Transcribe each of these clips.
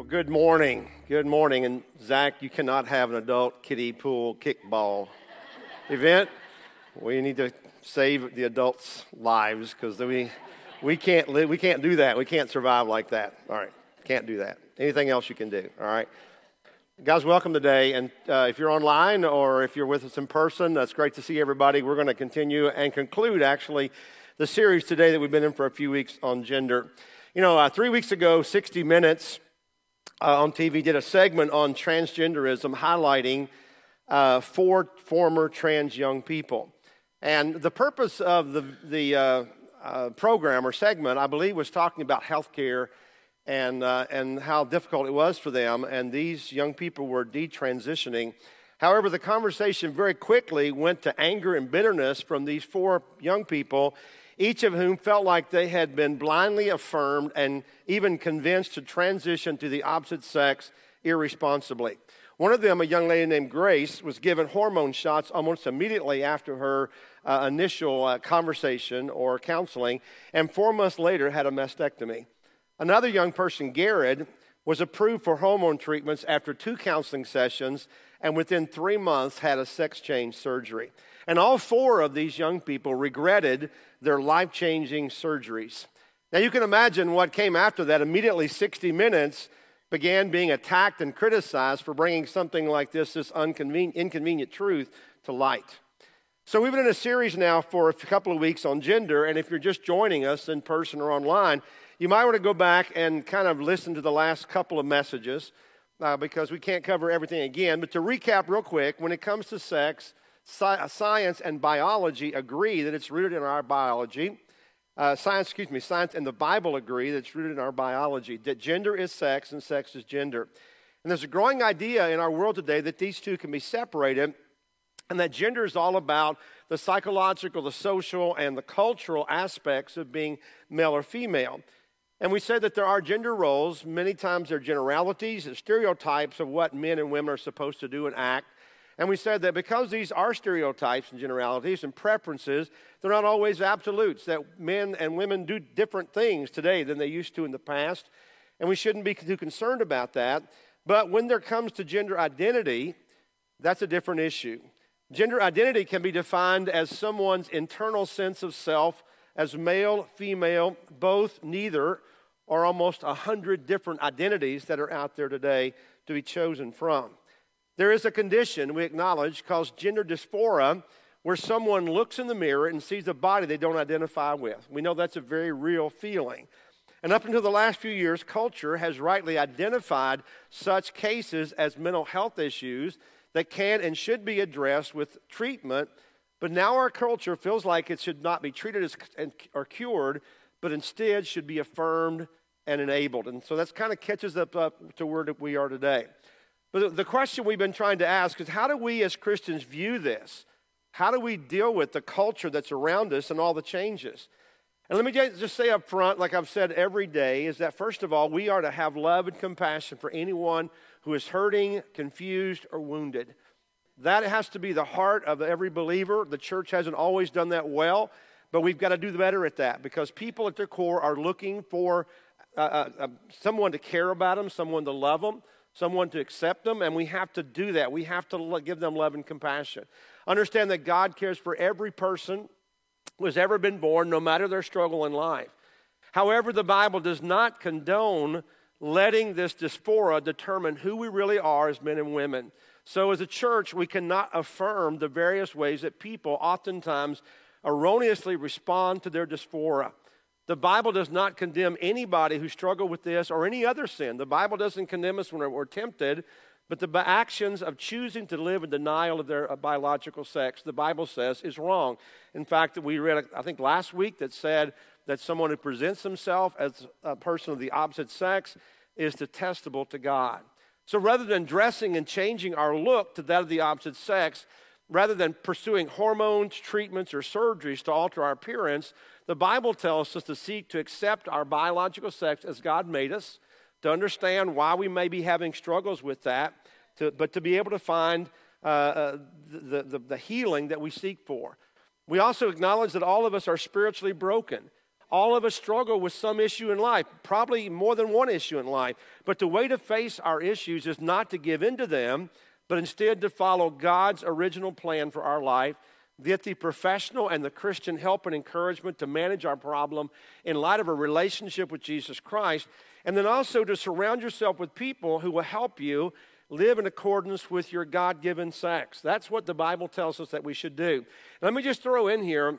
Well, good morning. Good morning. And Zach, you cannot have an adult kiddie pool kickball event. We need to save the adults' lives because we, we, can't we can't do that. We can't survive like that. All right. Can't do that. Anything else you can do. All right. Guys, welcome today. And uh, if you're online or if you're with us in person, that's great to see everybody. We're going to continue and conclude, actually, the series today that we've been in for a few weeks on gender. You know, uh, three weeks ago, 60 Minutes uh, on TV did a segment on transgenderism highlighting uh, four former trans young people. And the purpose of the, the uh, uh, program or segment, I believe, was talking about health care and, uh, and how difficult it was for them. And these young people were detransitioning. However, the conversation very quickly went to anger and bitterness from these four young people each of whom felt like they had been blindly affirmed and even convinced to transition to the opposite sex irresponsibly. One of them, a young lady named Grace, was given hormone shots almost immediately after her uh, initial uh, conversation or counseling, and four months later had a mastectomy. Another young person, Garrett, was approved for hormone treatments after two counseling sessions and within three months had a sex change surgery. And all four of these young people regretted their life changing surgeries. Now, you can imagine what came after that. Immediately, 60 Minutes began being attacked and criticized for bringing something like this, this inconvenient truth, to light. So, we've been in a series now for a couple of weeks on gender, and if you're just joining us in person or online, you might want to go back and kind of listen to the last couple of messages uh, because we can't cover everything again. But to recap real quick, when it comes to sex, sci- science and biology agree that it's rooted in our biology. Uh, science, excuse me, science and the Bible agree that it's rooted in our biology, that gender is sex and sex is gender. And there's a growing idea in our world today that these two can be separated and that gender is all about the psychological, the social, and the cultural aspects of being male or female. And we said that there are gender roles. Many times they're generalities and stereotypes of what men and women are supposed to do and act. And we said that because these are stereotypes and generalities and preferences, they're not always absolutes, that men and women do different things today than they used to in the past. And we shouldn't be too concerned about that. But when there comes to gender identity, that's a different issue. Gender identity can be defined as someone's internal sense of self as male, female, both, neither, or almost a hundred different identities that are out there today to be chosen from. There is a condition we acknowledge called gender dysphoria, where someone looks in the mirror and sees a body they don't identify with. We know that's a very real feeling. And up until the last few years, culture has rightly identified such cases as mental health issues that can and should be addressed with treatment. But now our culture feels like it should not be treated as or cured, but instead should be affirmed and enabled. And so that's kind of catches up, up to where we are today. But the question we've been trying to ask is how do we as Christians view this? How do we deal with the culture that's around us and all the changes? And let me just say up front, like I've said every day, is that first of all, we are to have love and compassion for anyone who is hurting, confused, or wounded. That has to be the heart of every believer. The church hasn't always done that well, but we've got to do better at that because people at their core are looking for uh, uh, uh, someone to care about them, someone to love them, someone to accept them, and we have to do that. We have to give them love and compassion. Understand that God cares for every person who has ever been born, no matter their struggle in life. However, the Bible does not condone letting this dysphoria determine who we really are as men and women. So, as a church, we cannot affirm the various ways that people oftentimes erroneously respond to their dysphoria. The Bible does not condemn anybody who struggle with this or any other sin. The Bible doesn't condemn us when we're tempted, but the actions of choosing to live in denial of their uh, biological sex, the Bible says, is wrong. In fact, we read, I think last week, that said that someone who presents himself as a person of the opposite sex is detestable to God. So rather than dressing and changing our look to that of the opposite sex, rather than pursuing hormones, treatments, or surgeries to alter our appearance, the Bible tells us to seek to accept our biological sex as God made us, to understand why we may be having struggles with that, to, but to be able to find uh, uh, the, the, the healing that we seek for. We also acknowledge that all of us are spiritually broken. All of us struggle with some issue in life, probably more than one issue in life. But the way to face our issues is not to give in to them, but instead to follow God's original plan for our life get the professional and the Christian help and encouragement to manage our problem in light of a relationship with Jesus Christ, and then also to surround yourself with people who will help you live in accordance with your God given sex. That's what the Bible tells us that we should do. Let me just throw in here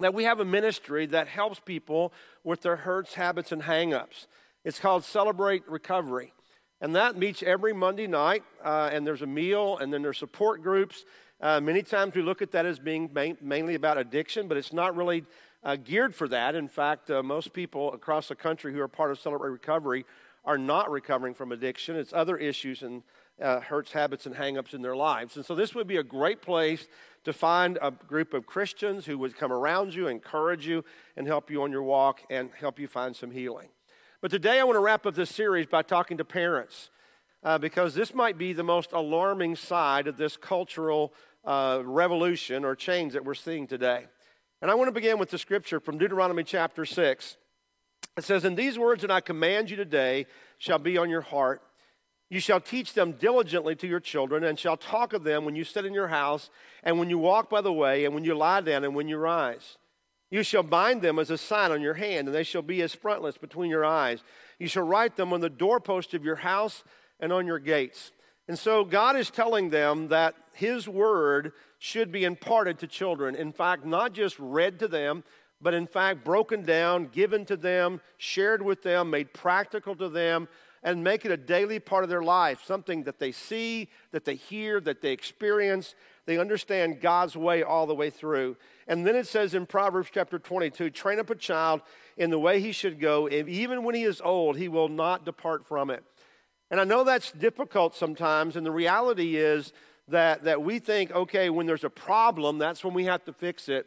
that we have a ministry that helps people with their hurts, habits, and hangups. It's called Celebrate Recovery. And that meets every Monday night, uh, and there's a meal, and then there's support groups. Uh, many times we look at that as being main, mainly about addiction, but it's not really uh, geared for that. In fact, uh, most people across the country who are part of Celebrate Recovery are not recovering from addiction. It's other issues and uh, hurts, habits, and hangups in their lives. And so this would be a great place to find a group of Christians who would come around you, encourage you, and help you on your walk and help you find some healing. But today I want to wrap up this series by talking to parents. Uh, because this might be the most alarming side of this cultural uh, revolution or change that we're seeing today. And I want to begin with the scripture from Deuteronomy chapter 6. It says, And these words that I command you today shall be on your heart. You shall teach them diligently to your children, and shall talk of them when you sit in your house, and when you walk by the way, and when you lie down, and when you rise. You shall bind them as a sign on your hand, and they shall be as frontlets between your eyes. You shall write them on the doorpost of your house and on your gates. And so God is telling them that His word should be imparted to children. In fact, not just read to them, but in fact, broken down, given to them, shared with them, made practical to them, and make it a daily part of their life, something that they see, that they hear, that they experience. They understand God's way all the way through. And then it says in Proverbs chapter 22 train up a child in the way he should go, and even when he is old, he will not depart from it. And I know that's difficult sometimes, and the reality is that, that we think, okay, when there's a problem, that's when we have to fix it.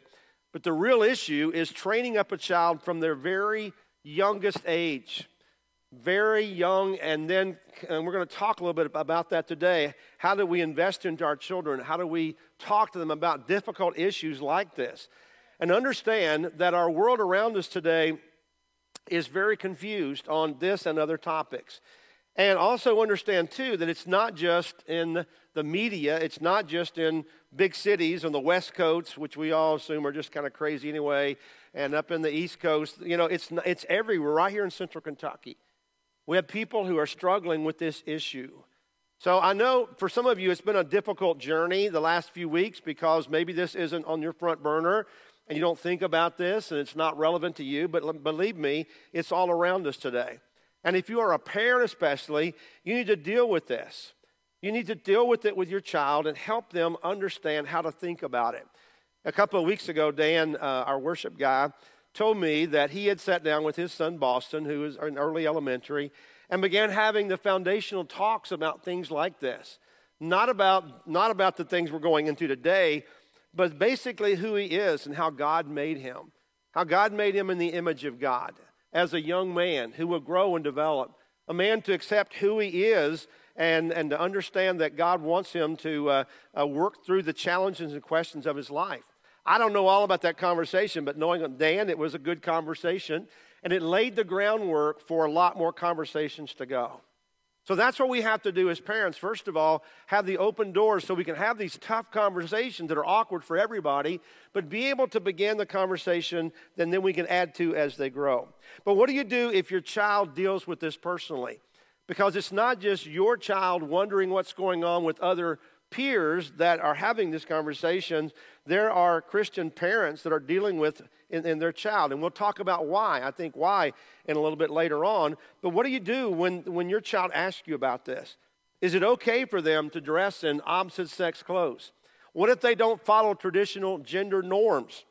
But the real issue is training up a child from their very youngest age. Very young, and then and we're going to talk a little bit about that today. How do we invest into our children? How do we talk to them about difficult issues like this? And understand that our world around us today is very confused on this and other topics. And also understand, too, that it's not just in the media, it's not just in big cities on the West Coast, which we all assume are just kind of crazy anyway, and up in the East Coast. You know, it's, it's everywhere, right here in central Kentucky. We have people who are struggling with this issue. So I know for some of you it's been a difficult journey the last few weeks because maybe this isn't on your front burner and you don't think about this and it's not relevant to you, but believe me, it's all around us today. And if you are a parent, especially, you need to deal with this. You need to deal with it with your child and help them understand how to think about it. A couple of weeks ago, Dan, uh, our worship guy, told me that he had sat down with his son, Boston, who is in early elementary, and began having the foundational talks about things like this. Not about, not about the things we're going into today, but basically who he is and how God made him. How God made him in the image of God as a young man who will grow and develop, a man to accept who he is and, and to understand that God wants him to uh, uh, work through the challenges and questions of his life. I don't know all about that conversation, but knowing Dan, it was a good conversation, and it laid the groundwork for a lot more conversations to go. So that's what we have to do as parents. First of all, have the open doors so we can have these tough conversations that are awkward for everybody, but be able to begin the conversation, and then we can add to as they grow. But what do you do if your child deals with this personally? Because it's not just your child wondering what's going on with other peers that are having this conversation. There are Christian parents that are dealing with in, in, their child. And we'll talk about why. I think why in a little bit later on. But what do you do when, when your child asks you about this? Is it okay for them to dress in opposite sex clothes? What if they don't follow traditional gender norms?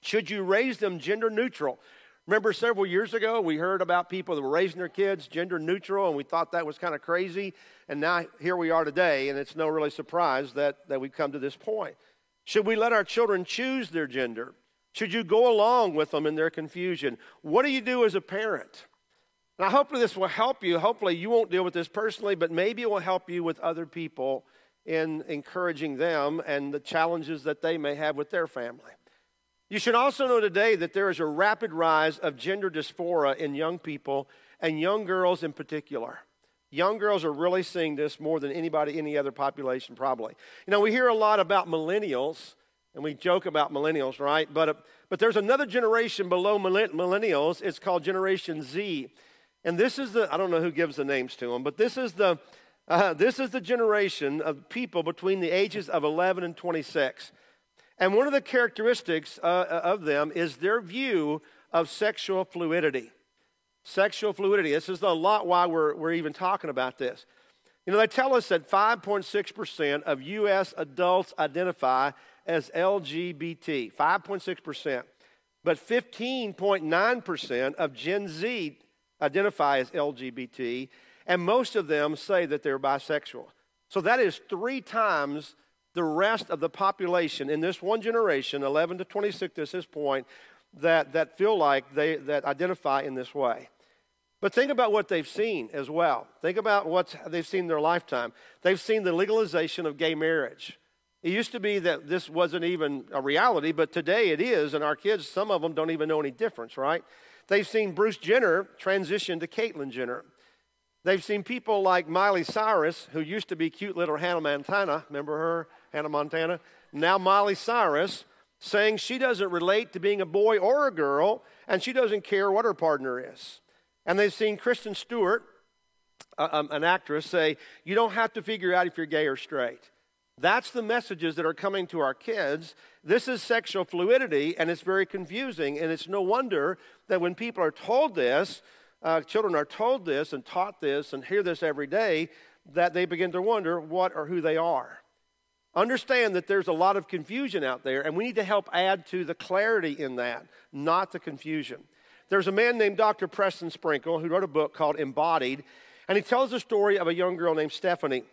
Should you raise them gender neutral? Remember several years ago, we heard about people that were raising their kids gender neutral, and we thought that was kind of crazy. And now here we are today, and it's no really surprise that, that we've come to this point. Should we let our children choose their gender? Should you go along with them in their confusion? What do you do as a parent? Now, hopefully, this will help you. Hopefully, you won't deal with this personally, but maybe it will help you with other people in encouraging them and the challenges that they may have with their family. You should also know today that there is a rapid rise of gender dysphoria in young people and young girls in particular. Young girls are really seeing this more than anybody, any other population, probably. You know, we hear a lot about millennials, and we joke about millennials, right? But, uh, but there's another generation below millennials. It's called Generation Z. And this is the, I don't know who gives the names to them, but this is the, uh, this is the generation of people between the ages of 11 and 26. And one of the characteristics uh, uh of them is their view of sexual fluidity. Sexual fluidity. This is a lot why we're, we're even talking about this. You know, they tell us that 5.6% of U.S. adults identify as LGBT, 5.6%. But 15.9% of Gen Z identify as LGBT, and most of them say that they're bisexual. So that is three times the rest of the population in this one generation, 11 to 26 at this point, that, that feel like they that identify in this way. But think about what they've seen as well. Think about what they've seen in their lifetime. They've seen the legalization of gay marriage. It used to be that this wasn't even a reality, but today it is, and our kids, some of them don't even know any difference, right? They've seen Bruce Jenner transition to Caitlyn Jenner. They've seen people like Miley Cyrus, who used to be cute little Hannah Montana. Remember her, Hannah Montana? Now Miley Cyrus saying she doesn't relate to being a boy or a girl, and she doesn't care what her partner is. And they've seen Kristen Stewart, uh, um, an actress, say, You don't have to figure out if you're gay or straight. That's the messages that are coming to our kids. This is sexual fluidity, and it's very confusing. And it's no wonder that when people are told this, uh, children are told this and taught this and hear this every day, that they begin to wonder what or who they are. Understand that there's a lot of confusion out there, and we need to help add to the clarity in that, not the confusion. There's a man named Dr. Preston Sprinkle who wrote a book called Embodied, and he tells the story of a young girl named Stephanie.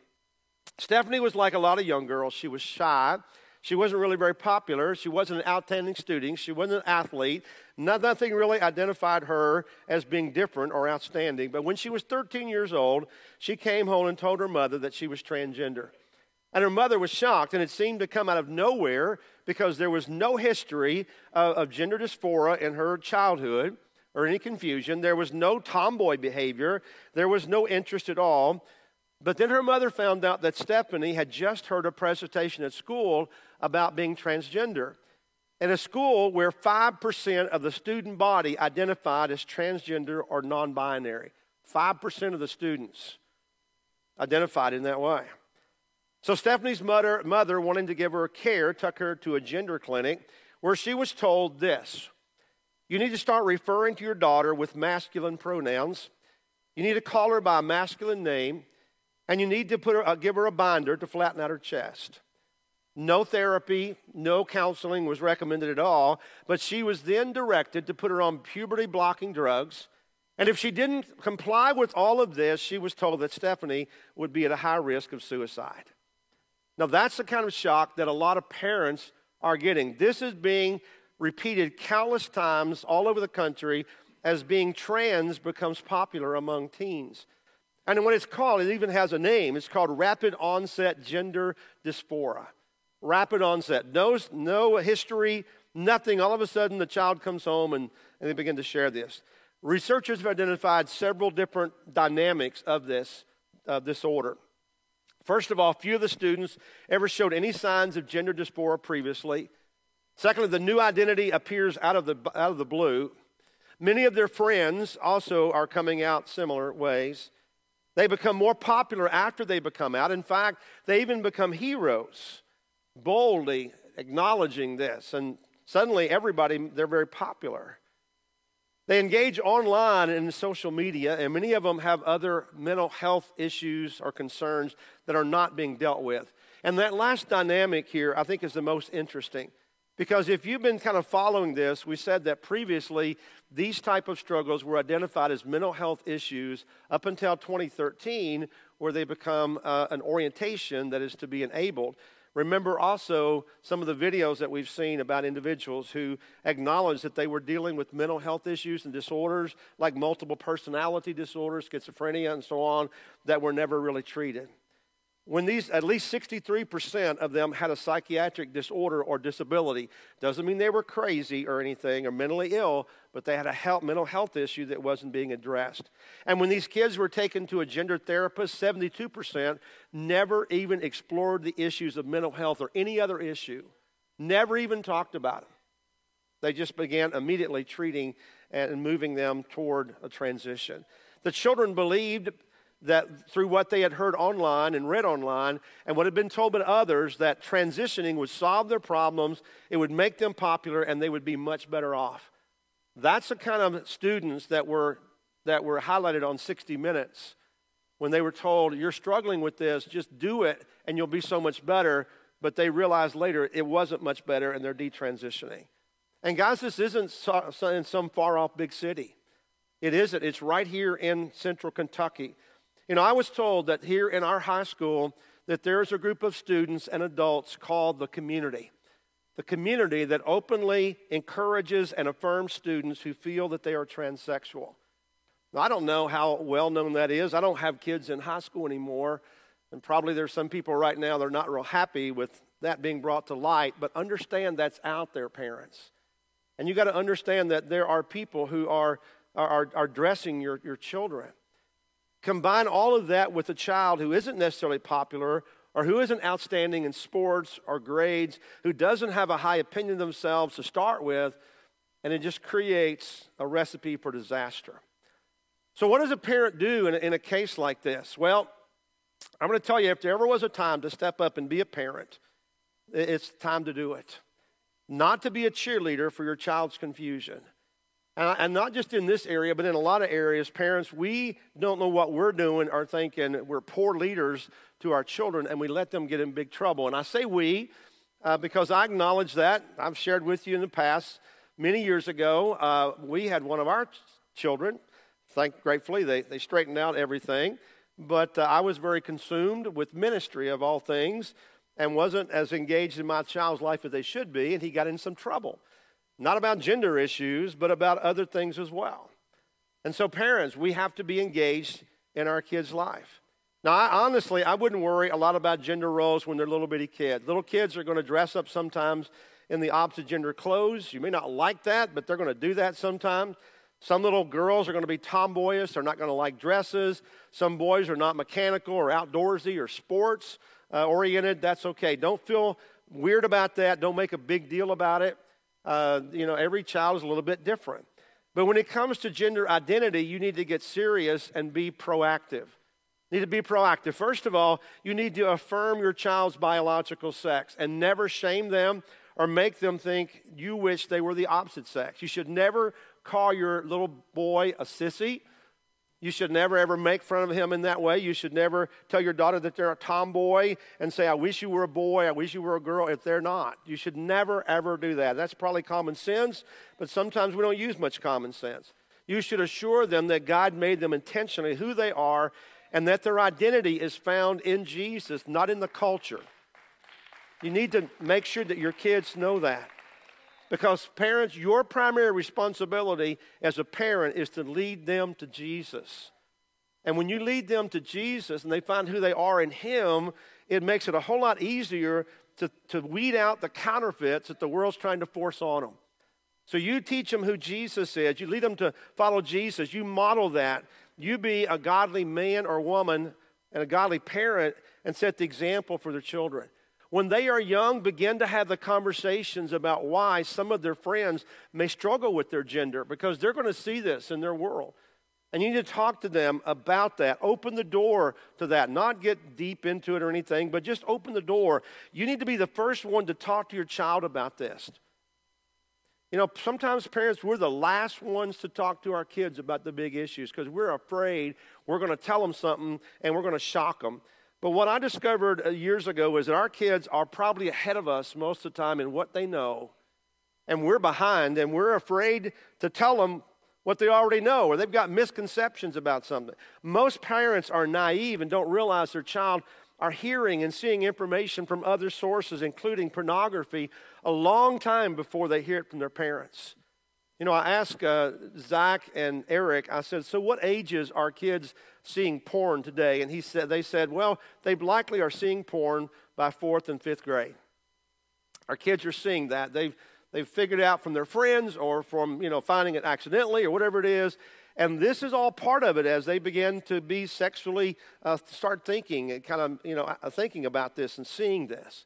Stephanie was like a lot of young girls. She was shy. She wasn't really very popular. She wasn't an outstanding student. She wasn't an athlete. Nothing really identified her as being different or outstanding. But when she was 13 years old, she came home and told her mother that she was transgender. And her mother was shocked, and it seemed to come out of nowhere because there was no history of, of gender dysphoria in her childhood or any confusion. There was no tomboy behavior, there was no interest at all. But then her mother found out that Stephanie had just heard a presentation at school about being transgender. In a school where 5% of the student body identified as transgender or non binary. 5% of the students identified in that way. So Stephanie's mother, mother, wanting to give her care, took her to a gender clinic where she was told this you need to start referring to your daughter with masculine pronouns. You need to call her by a masculine name. And you need to put her, uh, give her a binder to flatten out her chest. No therapy, no counseling was recommended at all, but she was then directed to put her on puberty blocking drugs. And if she didn't comply with all of this, she was told that Stephanie would be at a high risk of suicide. Now, that's the kind of shock that a lot of parents are getting. This is being repeated countless times all over the country as being trans becomes popular among teens. And when it's called, it even has a name. It's called rapid onset gender dysphoria. Rapid onset. No, no history, nothing. All of a sudden, the child comes home and, and they begin to share this. Researchers have identified several different dynamics of this uh, disorder. First of all, few of the students ever showed any signs of gender dysphoria previously. Secondly, the new identity appears out of the, out of the blue. Many of their friends also are coming out similar ways. They become more popular after they become out. In fact, they even become heroes, boldly acknowledging this. And suddenly, everybody, they're very popular. They engage online and in social media, and many of them have other mental health issues or concerns that are not being dealt with. And that last dynamic here, I think, is the most interesting. Because if you've been kind of following this, we said that previously these type of struggles were identified as mental health issues up until 2013, where they become uh, an orientation that is to be enabled. Remember also some of the videos that we've seen about individuals who acknowledged that they were dealing with mental health issues and disorders like multiple personality disorders, schizophrenia, and so on, that were never really treated. When these at least 63% of them had a psychiatric disorder or disability doesn't mean they were crazy or anything or mentally ill but they had a health, mental health issue that wasn't being addressed. And when these kids were taken to a gender therapist 72% never even explored the issues of mental health or any other issue never even talked about it they just began immediately treating and moving them toward a transition. The children believed that through what they had heard online and read online and what had been told by others that transitioning would solve their problems, it would make them popular, and they would be much better off. That's the kind of students that were, that were highlighted on 60 Minutes when they were told, You're struggling with this, just do it, and you'll be so much better. But they realized later it wasn't much better, and they're detransitioning. And guys, this isn't in some far off big city. It isn't. It's right here in central Kentucky. You know, I was told that here in our high school that there's a group of students and adults called the community. The community that openly encourages and affirms students who feel that they are transsexual. Now, I don't know how well known that is. I don't have kids in high school anymore. And probably there's some people right now that are not real happy with that being brought to light. But understand that's out there, parents. And you got to understand that there are people who are, are, are dressing your, your children. Combine all of that with a child who isn't necessarily popular or who isn't outstanding in sports or grades, who doesn't have a high opinion of themselves to start with, and it just creates a recipe for disaster. So, what does a parent do in a, in a case like this? Well, I'm going to tell you if there ever was a time to step up and be a parent, it's time to do it. Not to be a cheerleader for your child's confusion. And not just in this area, but in a lot of areas, parents, we don't know what we're doing or thinking we're poor leaders to our children and we let them get in big trouble. And I say we uh, because I acknowledge that. I've shared with you in the past. Many years ago, uh, we had one of our children. Thank gratefully, they, they straightened out everything. But uh, I was very consumed with ministry of all things and wasn't as engaged in my child's life as they should be, and he got in some trouble. Not about gender issues, but about other things as well. And so, parents, we have to be engaged in our kids' life. Now, I, honestly, I wouldn't worry a lot about gender roles when they're little bitty kids. Little kids are going to dress up sometimes in the opposite gender clothes. You may not like that, but they're going to do that sometimes. Some little girls are going to be tomboyish. They're not going to like dresses. Some boys are not mechanical or outdoorsy or sports uh, oriented. That's okay. Don't feel weird about that. Don't make a big deal about it. Uh, you know, every child is a little bit different. But when it comes to gender identity, you need to get serious and be proactive. You need to be proactive. First of all, you need to affirm your child's biological sex and never shame them or make them think you wish they were the opposite sex. You should never call your little boy a sissy you should never ever make fun of him in that way. You should never tell your daughter that they're a tomboy and say, I wish you were a boy, I wish you were a girl, if they're not. You should never ever do that. That's probably common sense, but sometimes we don't use much common sense. You should assure them that God made them intentionally who they are and that their identity is found in Jesus, not in the culture. You need to make sure that your kids know that. Because, parents, your primary responsibility as a parent is to lead them to Jesus. And when you lead them to Jesus and they find who they are in Him, it makes it a whole lot easier to, to weed out the counterfeits that the world's trying to force on them. So you teach them who Jesus is, you lead them to follow Jesus, you model that. You be a godly man or woman and a godly parent and set the example for their children when they are young, begin to have the conversations about why some of their friends may struggle with their gender because they're going to see this in their world. And you need to talk to them about that. Open the door to that. Not get deep into it or anything, but just open the door. You need to be the first one to talk to your child about this. You know, sometimes parents, we're the last ones to talk to our kids about the big issues because we're afraid we're going to tell them something and we're going to shock them. But what I discovered uh, years ago is that our kids are probably ahead of us most of the time in what they know, and we're behind, and we're afraid to tell them what they already know, or they've got misconceptions about something. Most parents are naive and don't realize their child are hearing and seeing information from other sources, including pornography, a long time before they hear it from their parents. You know, I asked uh, Zach and Eric, I said, so what ages are kids seeing porn today? And he said, they said, well, they likely are seeing porn by fourth and fifth grade. Our kids are seeing that. They've, they've figured out from their friends or from, you know, finding it accidentally or whatever it is. And this is all part of it as they begin to be sexually, uh, start thinking and kind of, you know, thinking about this and seeing this.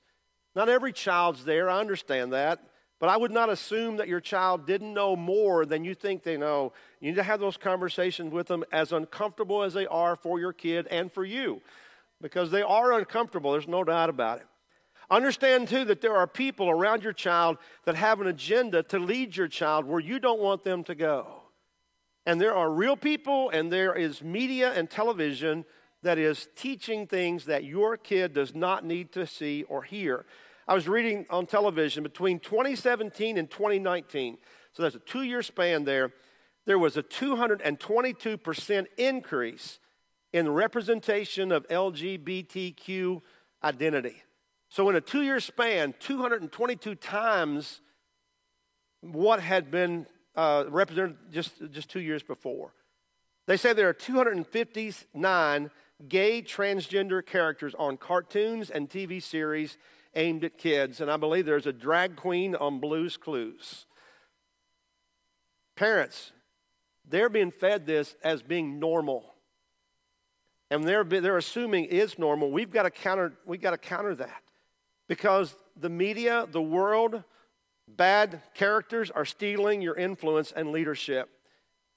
Not every child's there, I understand that. But I would not assume that your child didn't know more than you think they know. You need to have those conversations with them as uncomfortable as they are for your kid and for you because they are uncomfortable. There's no doubt about it. Understand, too, that there are people around your child that have an agenda to lead your child where you don't want them to go. And there are real people, and there is media and television that is teaching things that your kid does not need to see or hear. I was reading on television between 2017 and 2019, so that's a two year span there, there was a 222% increase in representation of LGBTQ identity. So, in a two year span, 222 times what had been uh, represented just, just two years before. They say there are 259 gay transgender characters on cartoons and TV series aimed at kids. And I believe there's a drag queen on Blue's Clues. Parents, they're being fed this as being normal. And they're, they're assuming is normal. We've got to counter, we've got to counter that. Because the media, the world, bad characters are stealing your influence and leadership.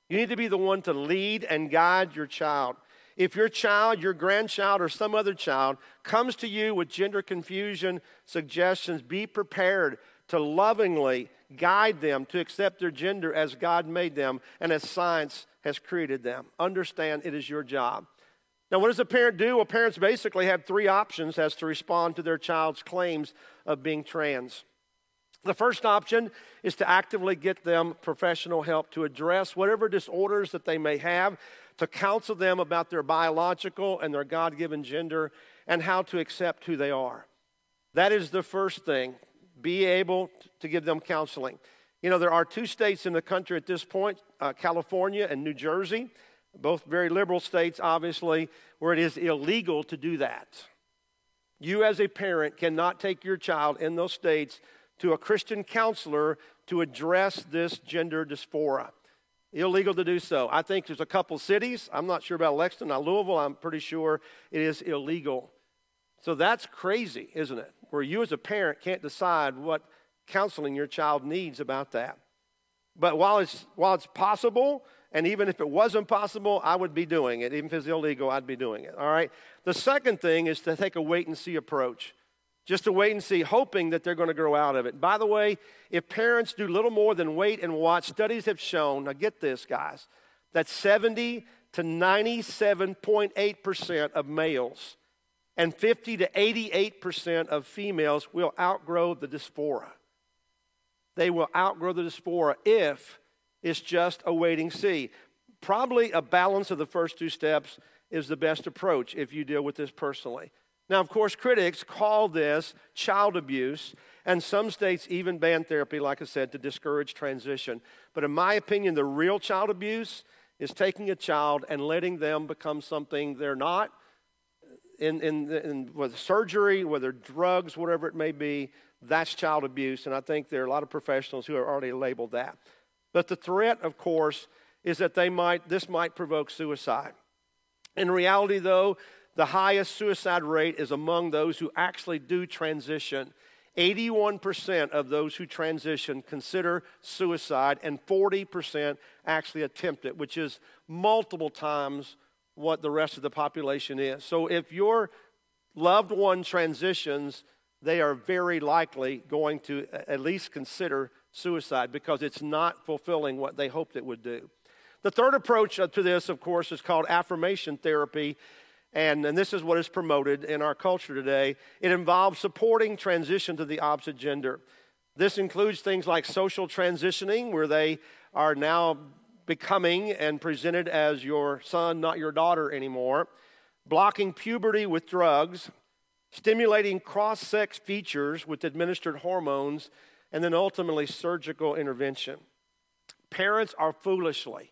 You need to be the one to lead and guide your child. If your child, your grandchild, or some other child comes to you with gender confusion suggestions, be prepared to lovingly guide them to accept their gender as God made them and as science has created them. Understand it is your job. Now, what does a parent do? Well, parents basically have three options as to respond to their child's claims of being trans. The first option is to actively get them professional help to address whatever disorders that they may have, to counsel them about their biological and their God given gender and how to accept who they are. That is the first thing. Be able to give them counseling. You know, there are two states in the country at this point uh, California and New Jersey both very liberal states, obviously, where it is illegal to do that. You, as a parent, cannot take your child in those states to a Christian counselor to address this gender dysphoria. Illegal to do so. I think there's a couple cities. I'm not sure about Lexington. Now, Louisville, I'm pretty sure it is illegal. So that's crazy, isn't it? Where you, as a parent, can't decide what counseling your child needs about that. But while it's, while it's possible, and even if it wasn't possible, I would be doing it. Even if it's illegal, I'd be doing it. All right? The second thing is to take a wait and see approach. Just to wait and see, hoping that they're going to grow out of it. By the way, if parents do little more than wait and watch, studies have shown, now get this, guys, that 70 to 97.8% of males and 50 to 88% of females will outgrow the dysphoria. They will outgrow the dysphoria if it's just a waiting see. Probably a balance of the first two steps is the best approach if you deal with this personally. Now, of course, critics call this child abuse, and some states even ban therapy, like I said, to discourage transition. But in my opinion, the real child abuse is taking a child and letting them become something they're not. In, in, in surgery, whether drugs, whatever it may be, that's child abuse. And I think there are a lot of professionals who are already labeled that. But the threat, of course, is that they might, this might provoke suicide. In reality, though, the highest suicide rate is among those who actually do transition. 81% of those who transition consider suicide, and 40% actually attempt it, which is multiple times what the rest of the population is. So if your loved one transitions, they are very likely going to at least consider suicide because it's not fulfilling what they hoped it would do. The third approach to this, of course, is called affirmation therapy. And, and this is what is promoted in our culture today. It involves supporting transition to the opposite gender. This includes things like social transitioning, where they are now becoming and presented as your son, not your daughter anymore, blocking puberty with drugs, stimulating cross sex features with administered hormones, and then ultimately surgical intervention. Parents are foolishly,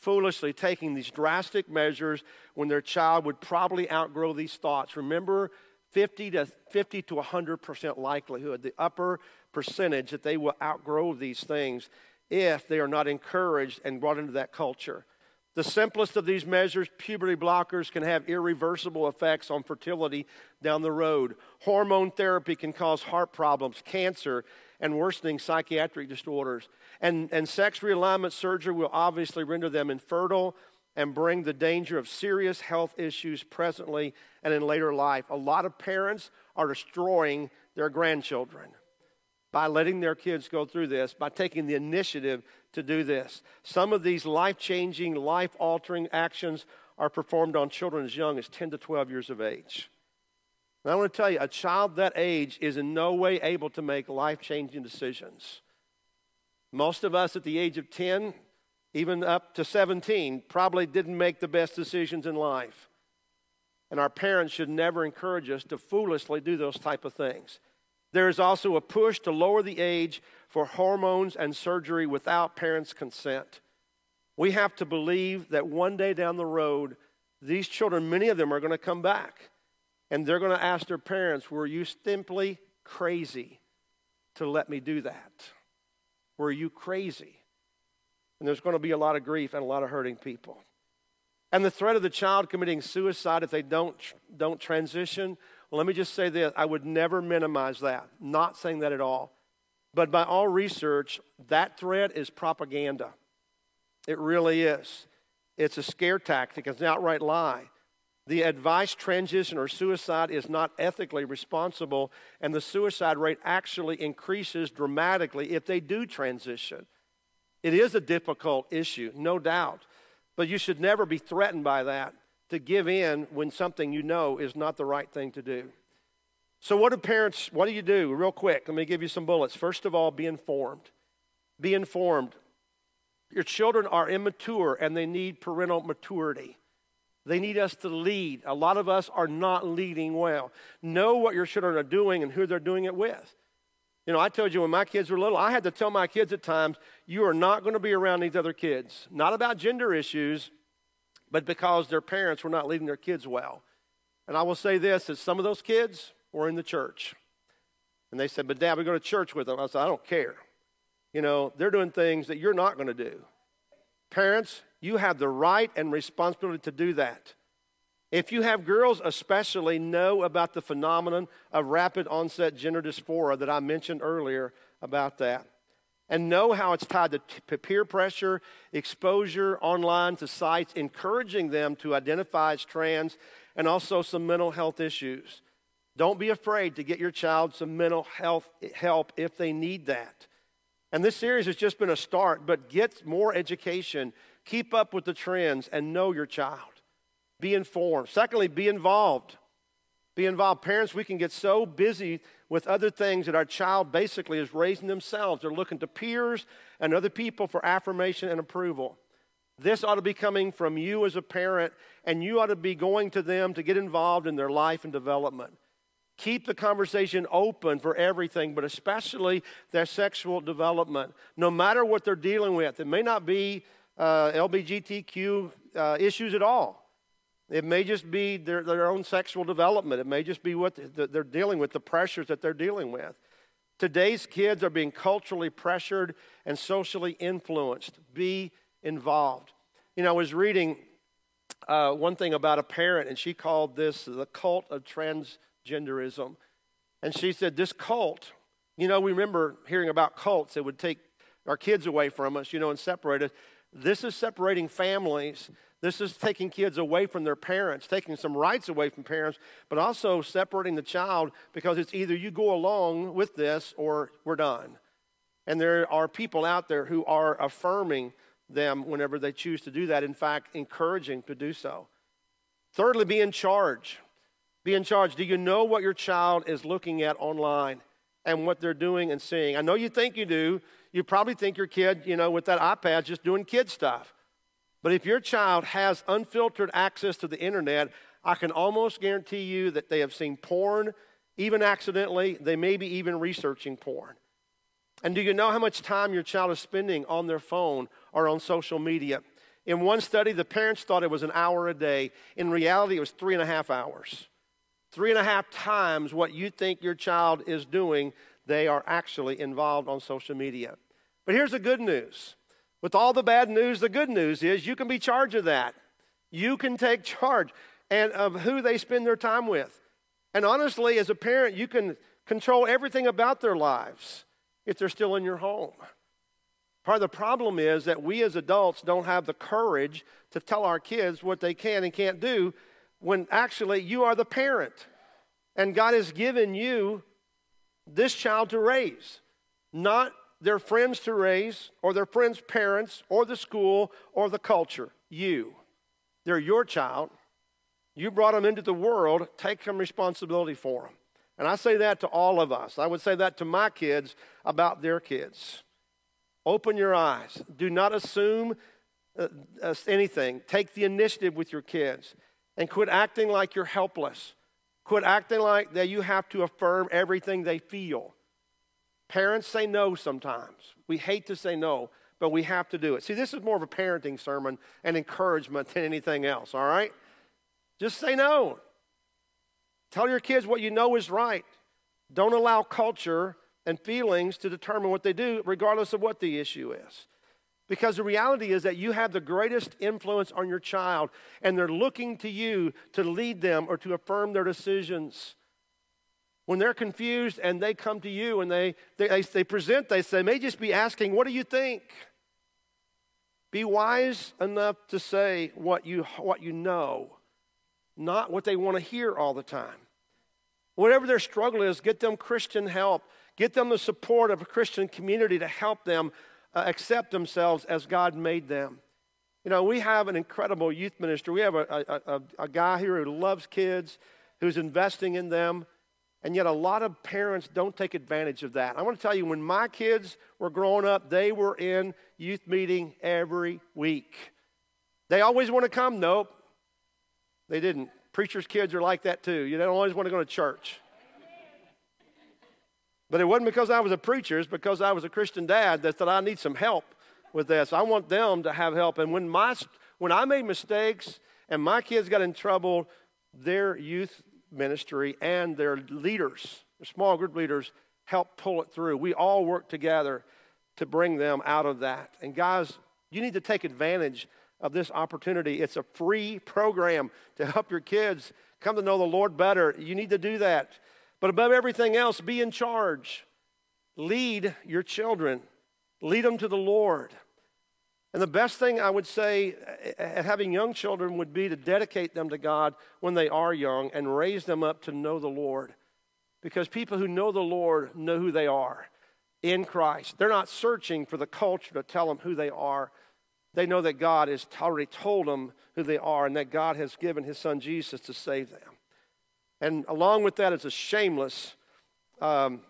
foolishly taking these drastic measures when their child would probably outgrow these thoughts. Remember, 50 to 50 to 100% likelihood, the upper percentage that they will outgrow these things if they are not encouraged and brought into that culture. The simplest of these measures, puberty blockers, can have irreversible effects on fertility down the road. Hormone therapy can cause heart problems, cancer, and worsening psychiatric disorders. And, and sex realignment surgery will obviously render them infertile and bring the danger of serious health issues presently and in later life. A lot of parents are destroying their grandchildren by letting their kids go through this, by taking the initiative to do this. Some of these life changing, life altering actions are performed on children as young as 10 to 12 years of age. And I want to tell you, a child that age is in no way able to make life changing decisions. Most of us at the age of 10, even up to 17, probably didn't make the best decisions in life. And our parents should never encourage us to foolishly do those type of things. There is also a push to lower the age for hormones and surgery without parents' consent. We have to believe that one day down the road, these children, many of them, are going to come back and they're going to ask their parents, Were you simply crazy to let me do that? Were you crazy? And there's going to be a lot of grief and a lot of hurting people. And the threat of the child committing suicide if they don't, don't transition well, let me just say this I would never minimize that. Not saying that at all. But by all research, that threat is propaganda. It really is. It's a scare tactic, it's an outright lie. The advice transition or suicide is not ethically responsible, and the suicide rate actually increases dramatically if they do transition. It is a difficult issue, no doubt, but you should never be threatened by that to give in when something you know is not the right thing to do. So, what do parents, what do you do? Real quick, let me give you some bullets. First of all, be informed. Be informed. Your children are immature and they need parental maturity. They need us to lead. A lot of us are not leading well. Know what your children are doing and who they're doing it with. You know, I told you when my kids were little, I had to tell my kids at times, you are not going to be around these other kids. Not about gender issues, but because their parents were not leading their kids well. And I will say this that some of those kids were in the church. And they said, But dad, we go to church with them. I said, I don't care. You know, they're doing things that you're not going to do. Parents, you have the right and responsibility to do that. If you have girls, especially, know about the phenomenon of rapid onset gender dysphoria that I mentioned earlier about that and know how it's tied to peer pressure, exposure online to sites encouraging them to identify as trans, and also some mental health issues. Don't be afraid to get your child some mental health help if they need that. And this series has just been a start, but get more education, keep up with the trends, and know your child. Be informed. Secondly, be involved. Be involved. Parents, we can get so busy with other things that our child basically is raising themselves. They're looking to peers and other people for affirmation and approval. This ought to be coming from you as a parent, and you ought to be going to them to get involved in their life and development. Keep the conversation open for everything, but especially their sexual development. No matter what they're dealing with, it may not be uh, LGBTQ uh, issues at all. It may just be their, their own sexual development. It may just be what they're dealing with, the pressures that they're dealing with. Today's kids are being culturally pressured and socially influenced. Be involved. You know, I was reading uh, one thing about a parent, and she called this the cult of transgenderism. And she said, This cult, you know, we remember hearing about cults that would take our kids away from us, you know, and separate us. This is separating families this is taking kids away from their parents, taking some rights away from parents, but also separating the child because it's either you go along with this or we're done. And there are people out there who are affirming them whenever they choose to do that, in fact, encouraging to do so. Thirdly, be in charge. Be in charge. Do you know what your child is looking at online and what they're doing and seeing? I know you think you do. You probably think your kid, you know, with that iPad, just doing kid stuff. But if your child has unfiltered access to the internet, I can almost guarantee you that they have seen porn, even accidentally. They may be even researching porn. And do you know how much time your child is spending on their phone or on social media? In one study, the parents thought it was an hour a day. In reality, it was three and a half hours. Three and a half times what you think your child is doing, they are actually involved on social media. But here's the good news. With all the bad news, the good news is you can be charge of that. You can take charge and of who they spend their time with. And honestly, as a parent, you can control everything about their lives if they're still in your home. Part of the problem is that we as adults don't have the courage to tell our kids what they can and can't do when actually you are the parent. And God has given you this child to raise, not their friends to raise, or their friends' parents, or the school, or the culture. You. They're your child. You brought them into the world. Take some responsibility for them. And I say that to all of us. I would say that to my kids about their kids. Open your eyes. Do not assume uh, anything. Take the initiative with your kids and quit acting like you're helpless. Quit acting like that you have to affirm everything they feel. Parents say no sometimes. We hate to say no, but we have to do it. See, this is more of a parenting sermon and encouragement than anything else, all right? Just say no. Tell your kids what you know is right. Don't allow culture and feelings to determine what they do, regardless of what the issue is. Because the reality is that you have the greatest influence on your child, and they're looking to you to lead them or to affirm their decisions. When they're confused and they come to you and they, they, they present, they say, may just be asking, What do you think? Be wise enough to say what you, what you know, not what they want to hear all the time. Whatever their struggle is, get them Christian help. Get them the support of a Christian community to help them uh, accept themselves as God made them. You know, we have an incredible youth minister. We have a, a, a, a guy here who loves kids, who's investing in them. And yet, a lot of parents don't take advantage of that. I want to tell you, when my kids were growing up, they were in youth meeting every week. They always want to come? Nope. They didn't. Preachers' kids are like that too. You don't always want to go to church. But it wasn't because I was a preacher, it's because I was a Christian dad that said I need some help with this. I want them to have help. And when my when I made mistakes and my kids got in trouble, their youth ministry and their leaders, their small group leaders, help pull it through. We all work together to bring them out of that. And guys, you need to take advantage of this opportunity. It's a free program to help your kids come to know the Lord better. You need to do that. But above everything else, be in charge. Lead your children, lead them to the Lord. And the best thing I would say at having young children would be to dedicate them to God when they are young and raise them up to know the Lord. Because people who know the Lord know who they are in Christ. They're not searching for the culture to tell them who they are. They know that God has already told them who they are and that God has given his son Jesus to save them. And along with that is a shameless um,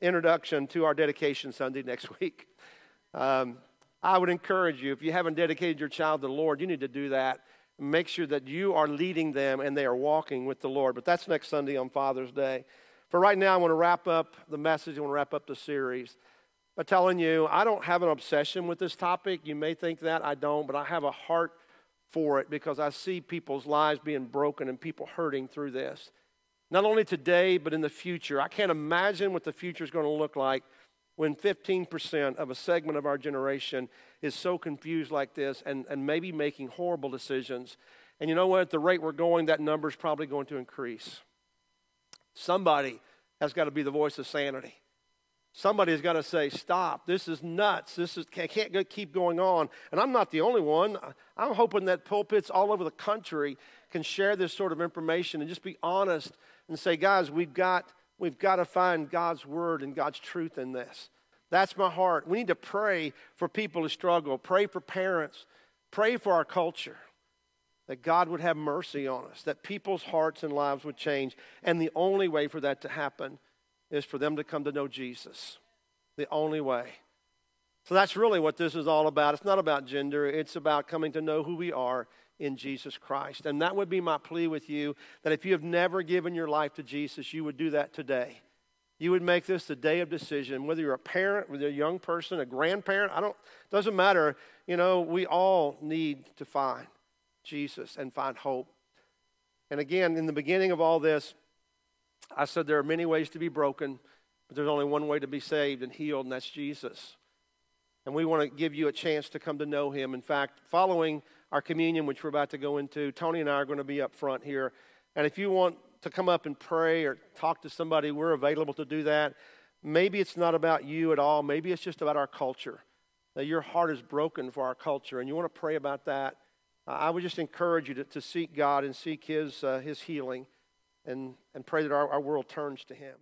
introduction to our dedication Sunday next week. Um, I would encourage you, if you haven't dedicated your child to the Lord, you need to do that. Make sure that you are leading them and they are walking with the Lord. But that's next Sunday on Father's Day. For right now, I want to wrap up the message, I want to wrap up the series by telling you I don't have an obsession with this topic. You may think that, I don't, but I have a heart for it because I see people's lives being broken and people hurting through this. Not only today, but in the future. I can't imagine what the future is going to look like when 15% of a segment of our generation is so confused like this and, and maybe making horrible decisions. And you know what? At the rate we're going, that number is probably going to increase. Somebody has got to be the voice of sanity. Somebody's got to say, stop. This is nuts. This is, can't keep going on. And I'm not the only one. I'm hoping that pulpits all over the country can share this sort of information and just be honest and say, guys, we've got, we've got to find God's word and God's truth in this. That's my heart. We need to pray for people who struggle, pray for parents, pray for our culture, that God would have mercy on us, that people's hearts and lives would change. And the only way for that to happen is for them to come to know Jesus. The only way. So that's really what this is all about. It's not about gender, it's about coming to know who we are in Jesus Christ. And that would be my plea with you that if you have never given your life to Jesus, you would do that today. you would make this the day of decision, whether you're a parent, whether you're a young person, a grandparent, I don't, doesn't matter. You know, we all need to find Jesus and find hope. And again, in the beginning of all this, I said there are many ways to be broken, but there's only one way to be saved and healed, and that's Jesus. And we want to give you a chance to come to know him. In fact, following our communion, which we're about to go into, Tony and I are going to be up front here. And if you want to come up and pray or talk to somebody, we're available to do that. Maybe it's not about you at all. Maybe it's just about our culture. That your heart is broken for our culture and you want to pray about that. I would just encourage you to, to seek God and seek His, uh, his healing and, and pray that our, our world turns to Him.